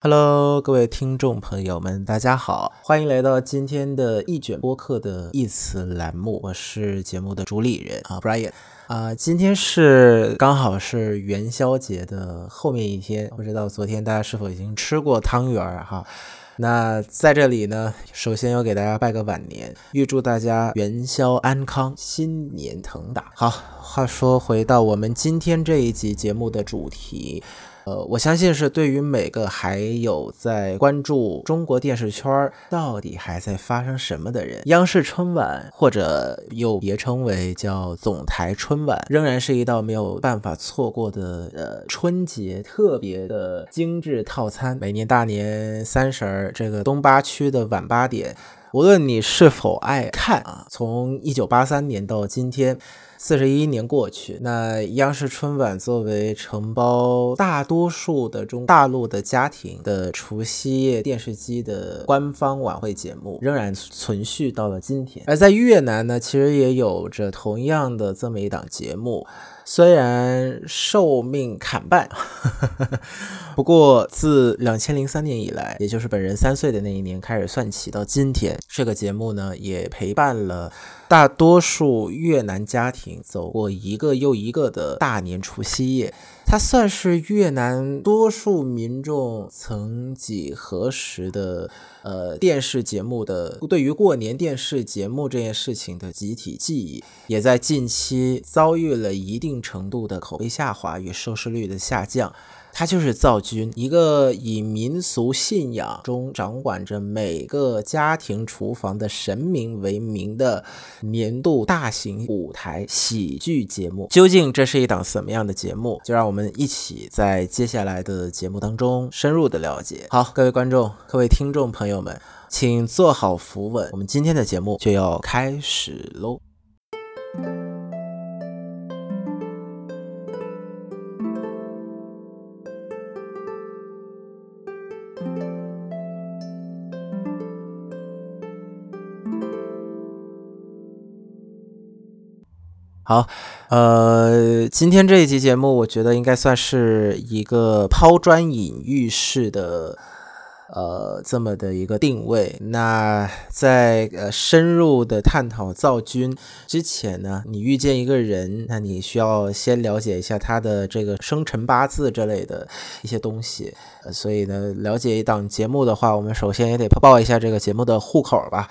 Hello，各位听众朋友们，大家好，欢迎来到今天的一卷播客的一词栏目，我是节目的主理人啊，Brian 啊，今天是刚好是元宵节的后面一天，不知道昨天大家是否已经吃过汤圆儿哈？那在这里呢，首先要给大家拜个晚年，预祝大家元宵安康，新年腾达。好，话说回到我们今天这一集节目的主题。呃，我相信是对于每个还有在关注中国电视圈到底还在发生什么的人，央视春晚或者又别称为叫总台春晚，仍然是一道没有办法错过的呃春节特别的精致套餐。每年大年三十儿，这个东八区的晚八点，无论你是否爱看啊，从一九八三年到今天。四十一年过去，那央视春晚作为承包大多数的中大陆的家庭的除夕夜电视机的官方晚会节目，仍然存续到了今天。而在越南呢，其实也有着同样的这么一档节目。虽然寿命砍半，不过自两千零三年以来，也就是本人三岁的那一年开始算起，到今天，这个节目呢也陪伴了大多数越南家庭走过一个又一个的大年除夕夜。它算是越南多数民众曾几何时的呃电视节目的对于过年电视节目这件事情的集体记忆，也在近期遭遇了一定程度的口碑下滑与收视率的下降。它就是灶君，一个以民俗信仰中掌管着每个家庭厨房的神明为名的年度大型舞台喜剧节目。究竟这是一档什么样的节目？就让我们我们一起在接下来的节目当中深入的了解。好，各位观众、各位听众朋友们，请坐好扶稳，我们今天的节目就要开始喽。好，呃，今天这一集节目，我觉得应该算是一个抛砖引玉式的，呃，这么的一个定位。那在呃深入的探讨造君之前呢，你遇见一个人，那你需要先了解一下他的这个生辰八字之类的一些东西。所以呢，了解一档节目的话，我们首先也得报一下这个节目的户口吧。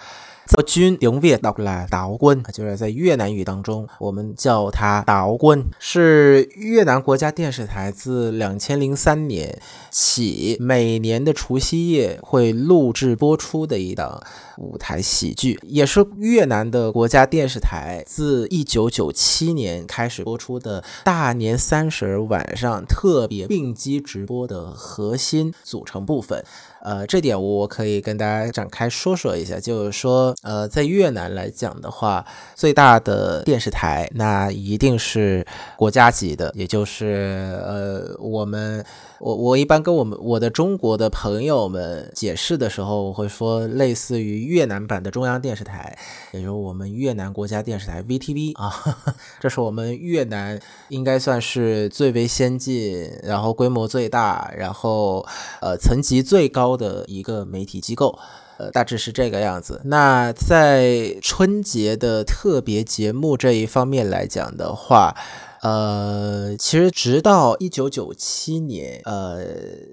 造君永越到来岛 quân，就是在越南语当中，我们叫它打熬棍是越南国家电视台自两千零三年起每年的除夕夜会录制播出的一档舞台喜剧，也是越南的国家电视台自一九九七年开始播出的大年三十晚上特别并机直播的核心组成部分。呃，这点我可以跟大家展开说说一下，就是说，呃，在越南来讲的话，最大的电视台那一定是国家级的，也就是呃，我们我我一般跟我们我的中国的朋友们解释的时候，我会说类似于越南版的中央电视台，也就是我们越南国家电视台 VTV 啊，这是我们越南应该算是最为先进，然后规模最大，然后呃层级最高。的一个媒体机构，呃，大致是这个样子。那在春节的特别节目这一方面来讲的话，呃，其实直到一九九七年，呃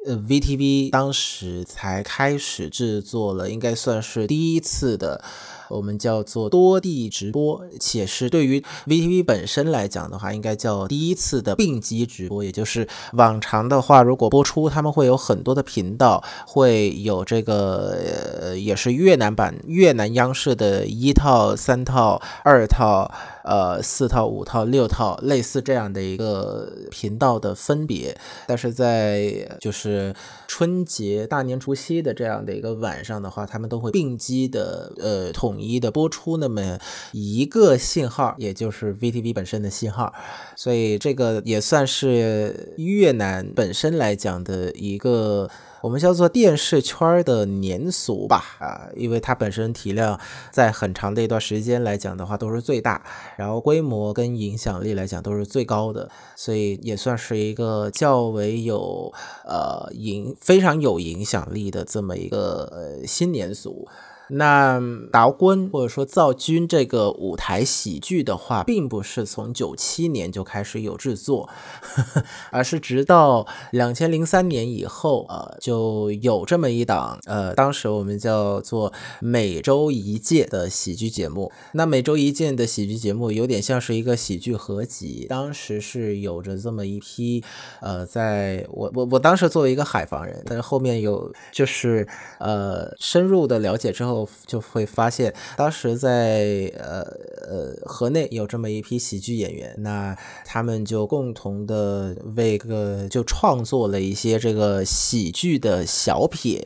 ，VTV 当时才开始制作了，应该算是第一次的。我们叫做多地直播，且是对于 VTV 本身来讲的话，应该叫第一次的并机直播。也就是往常的话，如果播出，他们会有很多的频道，会有这个呃，也是越南版越南央视的一套、三套、二套。呃，四套、五套、六套，类似这样的一个频道的分别，但是在就是春节大年除夕的这样的一个晚上的话，他们都会并机的呃统一一的播出那么一个信号，也就是 VTV 本身的信号，所以这个也算是越南本身来讲的一个。我们叫做电视圈的年俗吧，啊，因为它本身体量在很长的一段时间来讲的话都是最大，然后规模跟影响力来讲都是最高的，所以也算是一个较为有呃影非常有影响力的这么一个呃新年俗。那达官或者说造君这个舞台喜剧的话，并不是从九七年就开始有制作，呵 呵而是直到两千零三年以后，呃，就有这么一档，呃，当时我们叫做每周一届的喜剧节目。那每周一届的喜剧节目有点像是一个喜剧合集，当时是有着这么一批，呃，在我我我当时作为一个海防人，但是后面有就是呃深入的了解之后。就会发现，当时在呃呃河内有这么一批喜剧演员，那他们就共同的为个就创作了一些这个喜剧的小品。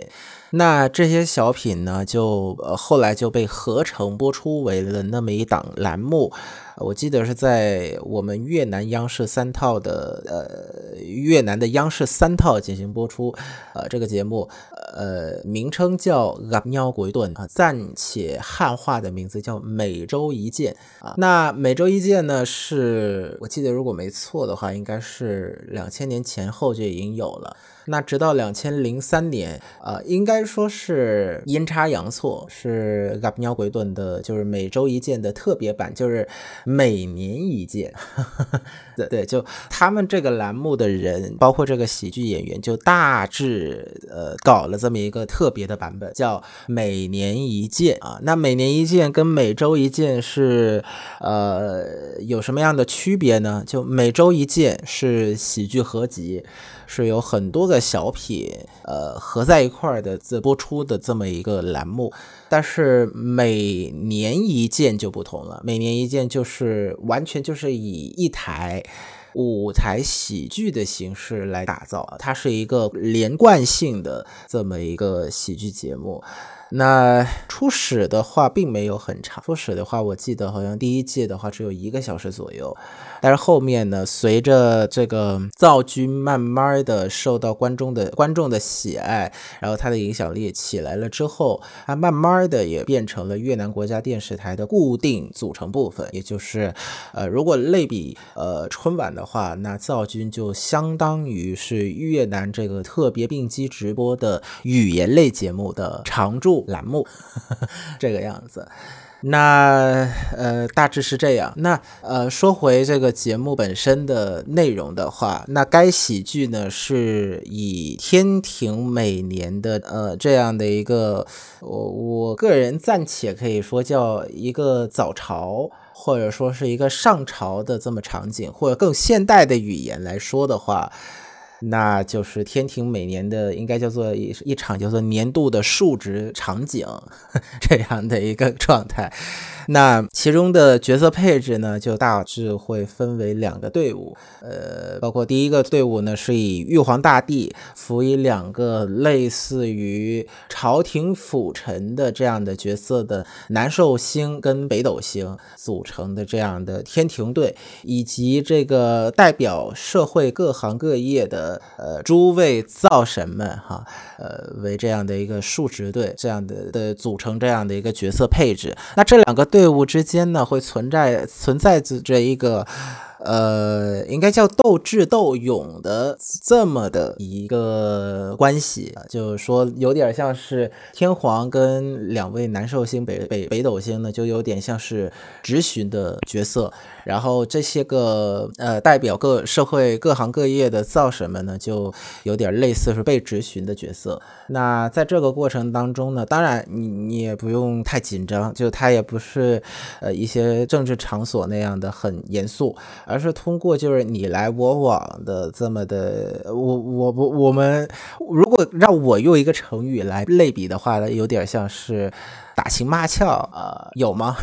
那这些小品呢，就呃后来就被合成播出为了那么一档栏目，我记得是在我们越南央视三套的呃越南的央视三套进行播出，呃这个节目呃名称叫《gặp nhau cuối tuần》啊，暂且汉化的名字叫每周一见啊。那每周一见呢，是我记得如果没错的话，应该是两千年前后就已经有了。那直到两千零三年，呃，应该说是阴差阳错，是 g a b n 鬼盾的，就是每周一见的特别版，就是每年一见。对对，就他们这个栏目的人，包括这个喜剧演员，就大致呃搞了这么一个特别的版本，叫每年一见啊。那每年一见跟每周一见是呃有什么样的区别呢？就每周一见是喜剧合集。是有很多个小品，呃，合在一块儿的自播出的这么一个栏目，但是每年一见就不同了。每年一见就是完全就是以一台舞台喜剧的形式来打造，它是一个连贯性的这么一个喜剧节目。那初始的话并没有很长，初始的话我记得好像第一季的话只有一个小时左右，但是后面呢，随着这个造君慢慢的受到观众的观众的喜爱，然后他的影响力起来了之后，它慢慢的也变成了越南国家电视台的固定组成部分，也就是，呃，如果类比呃春晚的话，那造君就相当于是越南这个特别并机直播的语言类节目的常驻。栏目 这个样子，那呃大致是这样。那呃说回这个节目本身的内容的话，那该喜剧呢是以天庭每年的呃这样的一个，我我个人暂且可以说叫一个早朝，或者说是一个上朝的这么场景，或者更现代的语言来说的话。那就是天庭每年的应该叫做一一场叫做年度的数值场景 这样的一个状态。那其中的角色配置呢，就大致会分为两个队伍，呃，包括第一个队伍呢是以玉皇大帝辅以两个类似于朝廷辅臣的这样的角色的南寿星跟北斗星组成的这样的天庭队，以及这个代表社会各行各业的呃诸位造神们哈，呃为这样的一个数值队这样的的组成这样的一个角色配置。那这两个队。队伍之间呢，会存在存在着这一个。呃，应该叫斗智斗勇的这么的一个关系，就是说有点像是天皇跟两位南寿星北北北斗星呢，就有点像是执询的角色，然后这些个呃代表各社会各行各业的造神们呢，就有点类似是被执询的角色。那在这个过程当中呢，当然你你也不用太紧张，就他也不是呃一些政治场所那样的很严肃。而是通过就是你来我往的这么的，我我我我们如果让我用一个成语来类比的话呢，有点像是打情骂俏啊，有吗？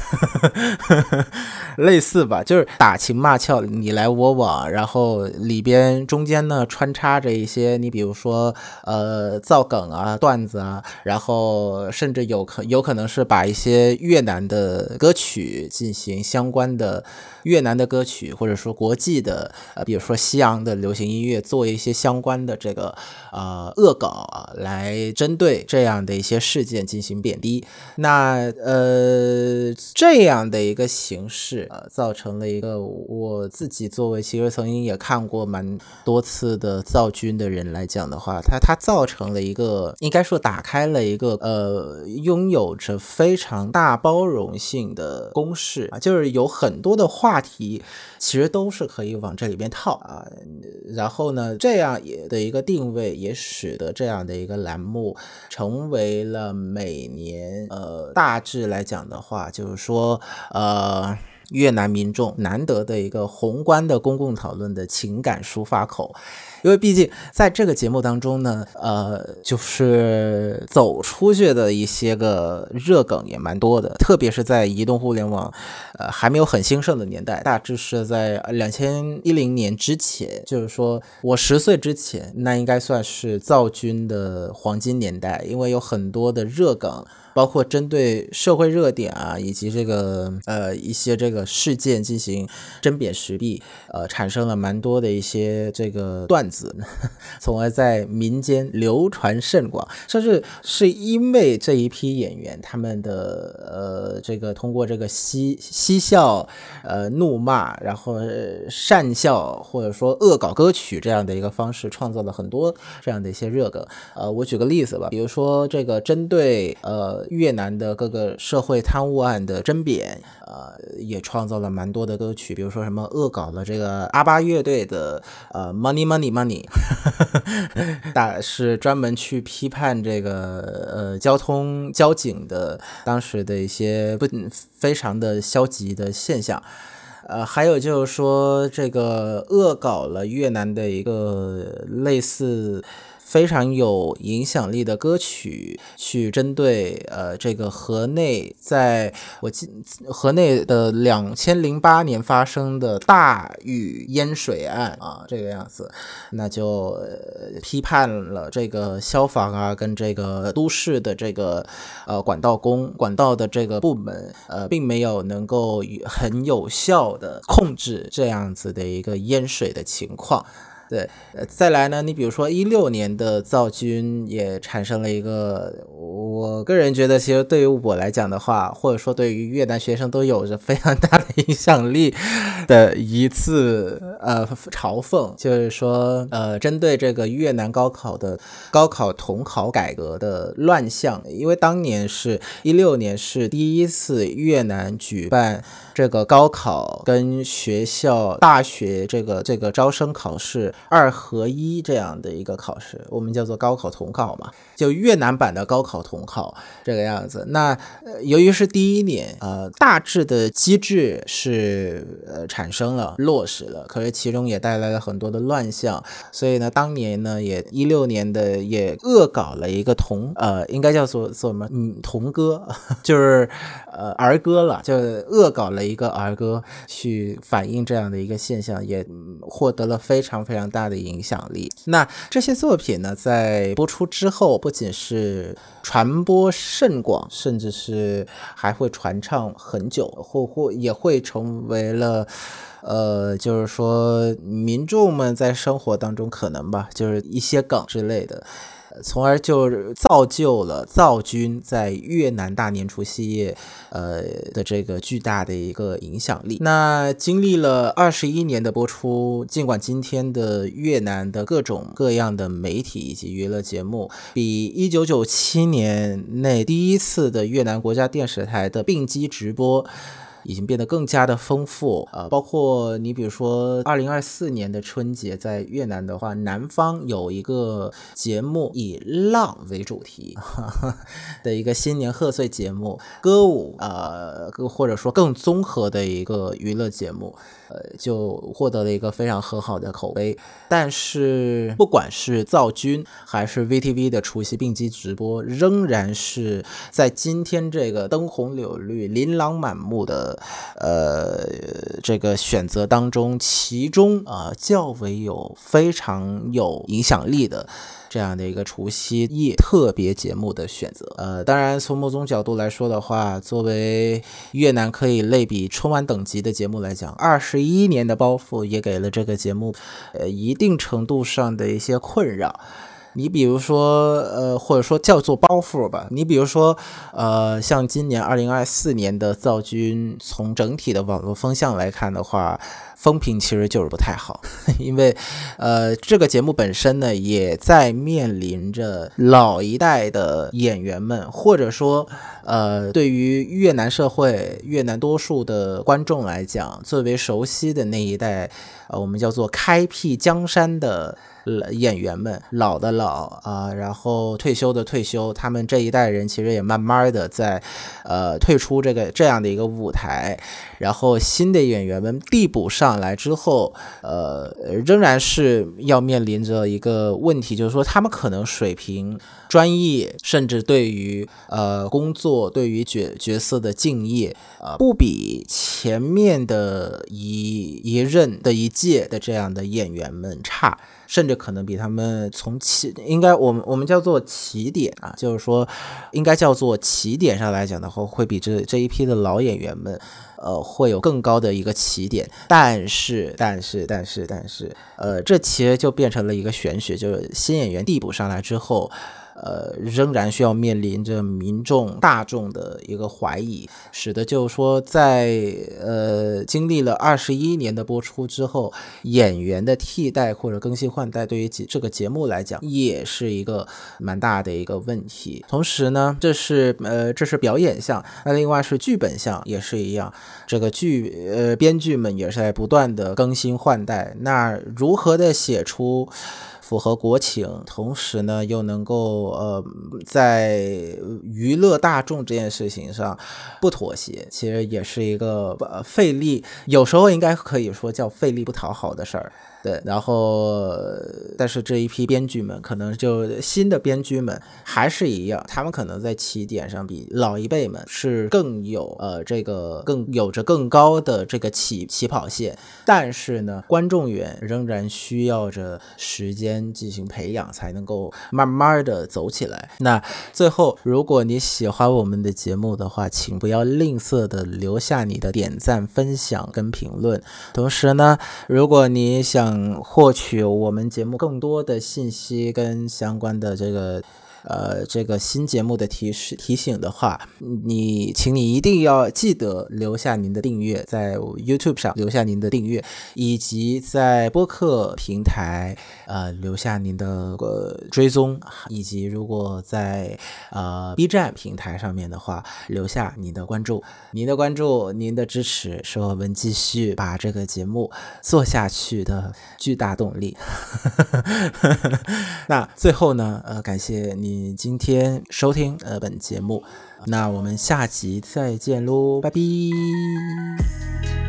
类似吧，就是打情骂俏，你来我往，然后里边中间呢穿插着一些，你比如说呃造梗啊、段子啊，然后甚至有可有可能是把一些越南的歌曲进行相关的越南的歌曲，或者说国际的呃，比如说西洋的流行音乐，做一些相关的这个呃恶搞啊，来针对这样的一些事件进行贬低。那那呃这样的一个形式。呃，造成了一个我自己作为其实曾经也看过蛮多次的造军的人来讲的话，它它造成了一个应该说打开了一个呃拥有着非常大包容性的公式啊，就是有很多的话题其实都是可以往这里边套啊。然后呢，这样也的一个定位也使得这样的一个栏目成为了每年呃大致来讲的话，就是说呃。越南民众难得的一个宏观的公共讨论的情感抒发口，因为毕竟在这个节目当中呢，呃，就是走出去的一些个热梗也蛮多的，特别是在移动互联网呃还没有很兴盛的年代，大致是在两千一零年之前，就是说我十岁之前，那应该算是造军的黄金年代，因为有很多的热梗。包括针对社会热点啊，以及这个呃一些这个个事件进行针砭时弊，呃，产生了蛮多的一些这个段子，从而在民间流传甚广。甚至是因为这一批演员他们的呃这个通过这个嬉嬉笑、呃怒骂，然后善笑或者说恶搞歌曲这样的一个方式，创造了很多这样的一些热梗。呃，我举个例子吧，比如说这个针对呃。越南的各个社会贪污案的争辩，呃，也创造了蛮多的歌曲，比如说什么恶搞了这个阿巴乐队的呃 Money Money Money，大是专门去批判这个呃交通交警的当时的一些不非常的消极的现象，呃，还有就是说这个恶搞了越南的一个类似。非常有影响力的歌曲，去针对呃这个河内，在我记河内的两千零八年发生的大雨淹水案啊，这个样子，那就批判了这个消防啊，跟这个都市的这个呃管道工管道的这个部门，呃，并没有能够很有效的控制这样子的一个淹水的情况。对，呃，再来呢？你比如说一六年的造军也产生了一个，我个人觉得，其实对于我来讲的话，或者说对于越南学生都有着非常大的影响力的一次呃嘲讽，就是说呃，针对这个越南高考的高考统考改革的乱象，因为当年是一六年是第一次越南举办。这个高考跟学校大学这个这个招生考试二合一这样的一个考试，我们叫做高考统考嘛，就越南版的高考统考这个样子。那由于是第一年，呃，大致的机制是呃产生了落实了，可是其中也带来了很多的乱象，所以呢，当年呢也一六年的也恶搞了一个童，呃，应该叫做做什么？嗯，童歌，就是呃儿歌了，就恶搞了。一个儿歌去反映这样的一个现象，也获得了非常非常大的影响力。那这些作品呢，在播出之后，不仅是传播甚广，甚至是还会传唱很久，或或也会成为了，呃，就是说民众们在生活当中可能吧，就是一些梗之类的。从而就造就了造军在越南大年除夕夜，呃的这个巨大的一个影响力。那经历了二十一年的播出，尽管今天的越南的各种各样的媒体以及娱乐节目，比一九九七年那第一次的越南国家电视台的并机直播。已经变得更加的丰富。呃，包括你比如说二零二四年的春节在越南的话，南方有一个节目以浪为主题 的一个新年贺岁节目，歌舞呃，或者说更综合的一个娱乐节目。呃，就获得了一个非常很好的口碑。但是，不管是造军还是 VTV 的除夕并机直播，仍然是在今天这个灯红柳绿、琳琅满目的呃这个选择当中，其中啊较为有非常有影响力的。这样的一个除夕夜特别节目的选择，呃，当然从某种角度来说的话，作为越南可以类比春晚等级的节目来讲，二十一年的包袱也给了这个节目，呃，一定程度上的一些困扰。你比如说，呃，或者说叫做包袱吧。你比如说，呃，像今年二零二四年的造军，从整体的网络风向来看的话，风评其实就是不太好。因为，呃，这个节目本身呢，也在面临着老一代的演员们，或者说，呃，对于越南社会、越南多数的观众来讲，最为熟悉的那一代，呃，我们叫做开辟江山的。老演员们老的老啊，然后退休的退休，他们这一代人其实也慢慢的在，呃，退出这个这样的一个舞台，然后新的演员们递补上来之后，呃，仍然是要面临着一个问题，就是说他们可能水平、专业，甚至对于呃工作、对于角角色的敬业，呃，不比前面的一一任的一届的这样的演员们差。甚至可能比他们从起，应该我们我们叫做起点啊，就是说，应该叫做起点上来讲的话，会比这这一批的老演员们，呃，会有更高的一个起点。但是，但是，但是，但是，呃，这其实就变成了一个玄学，就是新演员递补上来之后。呃，仍然需要面临着民众大众的一个怀疑，使得就是说，在呃经历了二十一年的播出之后，演员的替代或者更新换代，对于节这个节目来讲，也是一个蛮大的一个问题。同时呢，这是呃这是表演项，那另外是剧本项也是一样，这个剧呃编剧们也是在不断的更新换代，那如何的写出？符合国情，同时呢又能够呃在娱乐大众这件事情上不妥协，其实也是一个呃费力，有时候应该可以说叫费力不讨好的事儿。对，然后，但是这一批编剧们，可能就新的编剧们还是一样，他们可能在起点上比老一辈们是更有呃这个更有着更高的这个起起跑线，但是呢，观众缘仍然需要着时间进行培养，才能够慢慢的走起来。那最后，如果你喜欢我们的节目的话，请不要吝啬的留下你的点赞、分享跟评论。同时呢，如果你想嗯，获取我们节目更多的信息跟相关的这个。呃，这个新节目的提示提醒的话，你，请你一定要记得留下您的订阅，在 YouTube 上留下您的订阅，以及在播客平台呃留下您的呃追踪，以及如果在呃 B 站平台上面的话，留下您的关注，您的关注，您的支持是我们继续把这个节目做下去的巨大动力。那最后呢，呃，感谢你。你今天收听呃本节目，那我们下集再见喽，拜拜。